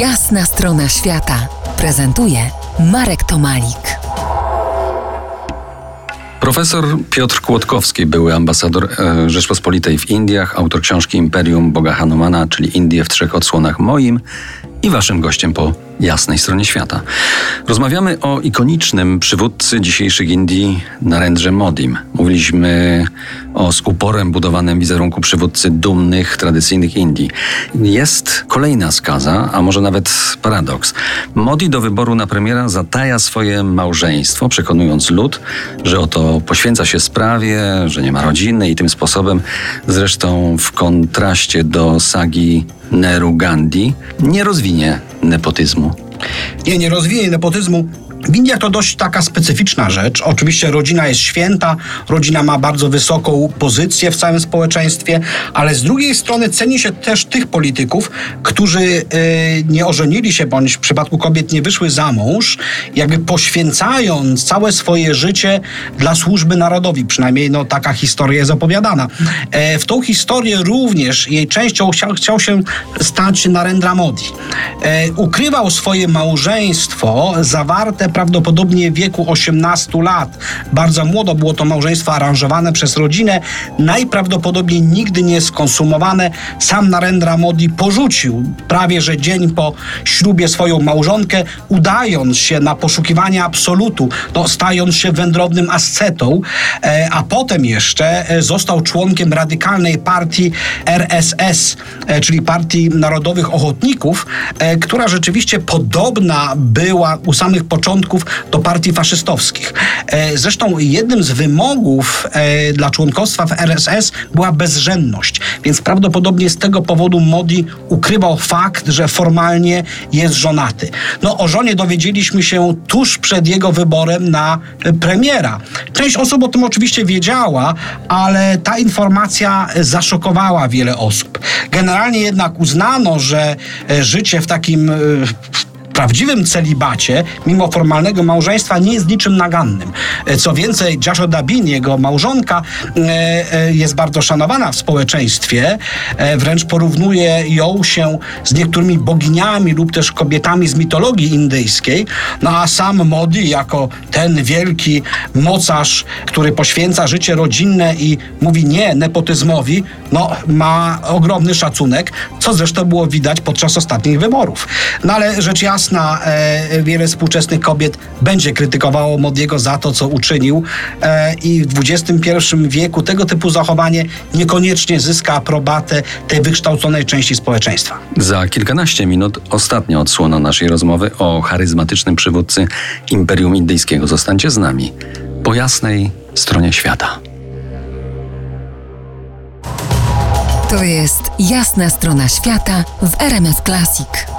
Jasna strona świata prezentuje Marek Tomalik. Profesor Piotr Kłodkowski, były ambasador e, Rzeczpospolitej w Indiach, autor książki Imperium Boga Hanumana, czyli Indie w trzech odsłonach moim i waszym gościem po jasnej stronie świata. Rozmawiamy o ikonicznym przywódcy dzisiejszych Indii, Narendrze Modim. Mówiliśmy o z uporem budowanym wizerunku przywódcy dumnych, tradycyjnych Indii. Jest kolejna skaza, a może nawet paradoks. Modi do wyboru na premiera zataja swoje małżeństwo, przekonując lud, że oto poświęca się sprawie, że nie ma rodziny i tym sposobem, zresztą w kontraście do sagi Nehru Gandhi, nie rozwinie nepotyzmu. Nie, nie rozwinie nepotyzmu. W Indiach to dość taka specyficzna rzecz. Oczywiście rodzina jest święta, rodzina ma bardzo wysoką pozycję w całym społeczeństwie, ale z drugiej strony ceni się też tych polityków, którzy y, nie ożenili się, bądź w przypadku kobiet nie wyszły za mąż, jakby poświęcając całe swoje życie dla służby narodowi. Przynajmniej no, taka historia jest opowiadana. E, w tą historię również jej częścią chciał, chciał się stać Narendra Modi. E, ukrywał swoje małżeństwo zawarte prawdopodobnie w wieku 18 lat. Bardzo młodo było to małżeństwo aranżowane przez rodzinę, najprawdopodobniej nigdy nie skonsumowane. Sam Narendra Modi porzucił prawie że dzień po ślubie swoją małżonkę, udając się na poszukiwanie absolutu, no, stając się wędrownym ascetą, e, a potem jeszcze e, został członkiem radykalnej partii RSS, e, czyli Partii Narodowych Ochotników, która rzeczywiście podobna była u samych początków do partii faszystowskich. E, Zresztą jednym z wymogów e, dla członkostwa w RSS była bezrzędność, więc prawdopodobnie z tego powodu Modi ukrywał fakt, że formalnie jest żonaty. No o żonie dowiedzieliśmy się tuż przed jego wyborem na e, premiera. Część osób o tym oczywiście wiedziała, ale ta informacja zaszokowała wiele osób. Generalnie jednak uznano, że życie w takim e, prawdziwym celibacie, mimo formalnego małżeństwa, nie jest niczym nagannym. E, Co więcej, Jashoda Bin, jego małżonka, e, e, jest bardzo szanowana w społeczeństwie, wręcz porównuje ją się z niektórymi boginiami lub też kobietami z mitologii indyjskiej, no a sam Modi, jako ten wielki mocarz, który poświęca życie rodzinne i mówi nie nepotyzmowi, no ma ogromny szacunek, co zresztą było widać podczas ostatnich wyborów. No ale rzecz jasna, e, wiele współczesnych kobiet będzie krytykowało Modiego za to, co uczynił e, i w XXI wieku tego typu zachowanie niekoniecznie zyska aprobatę tej wykształconej części społeczeństwa. Za kilkanaście minut ostatnia odsłona naszej rozmowy o charyzmatycznym przywódcy Imperium Indyjskiego. Zostańcie z nami po jasnej stronie świata. To jest jasna strona świata w RMS Classic.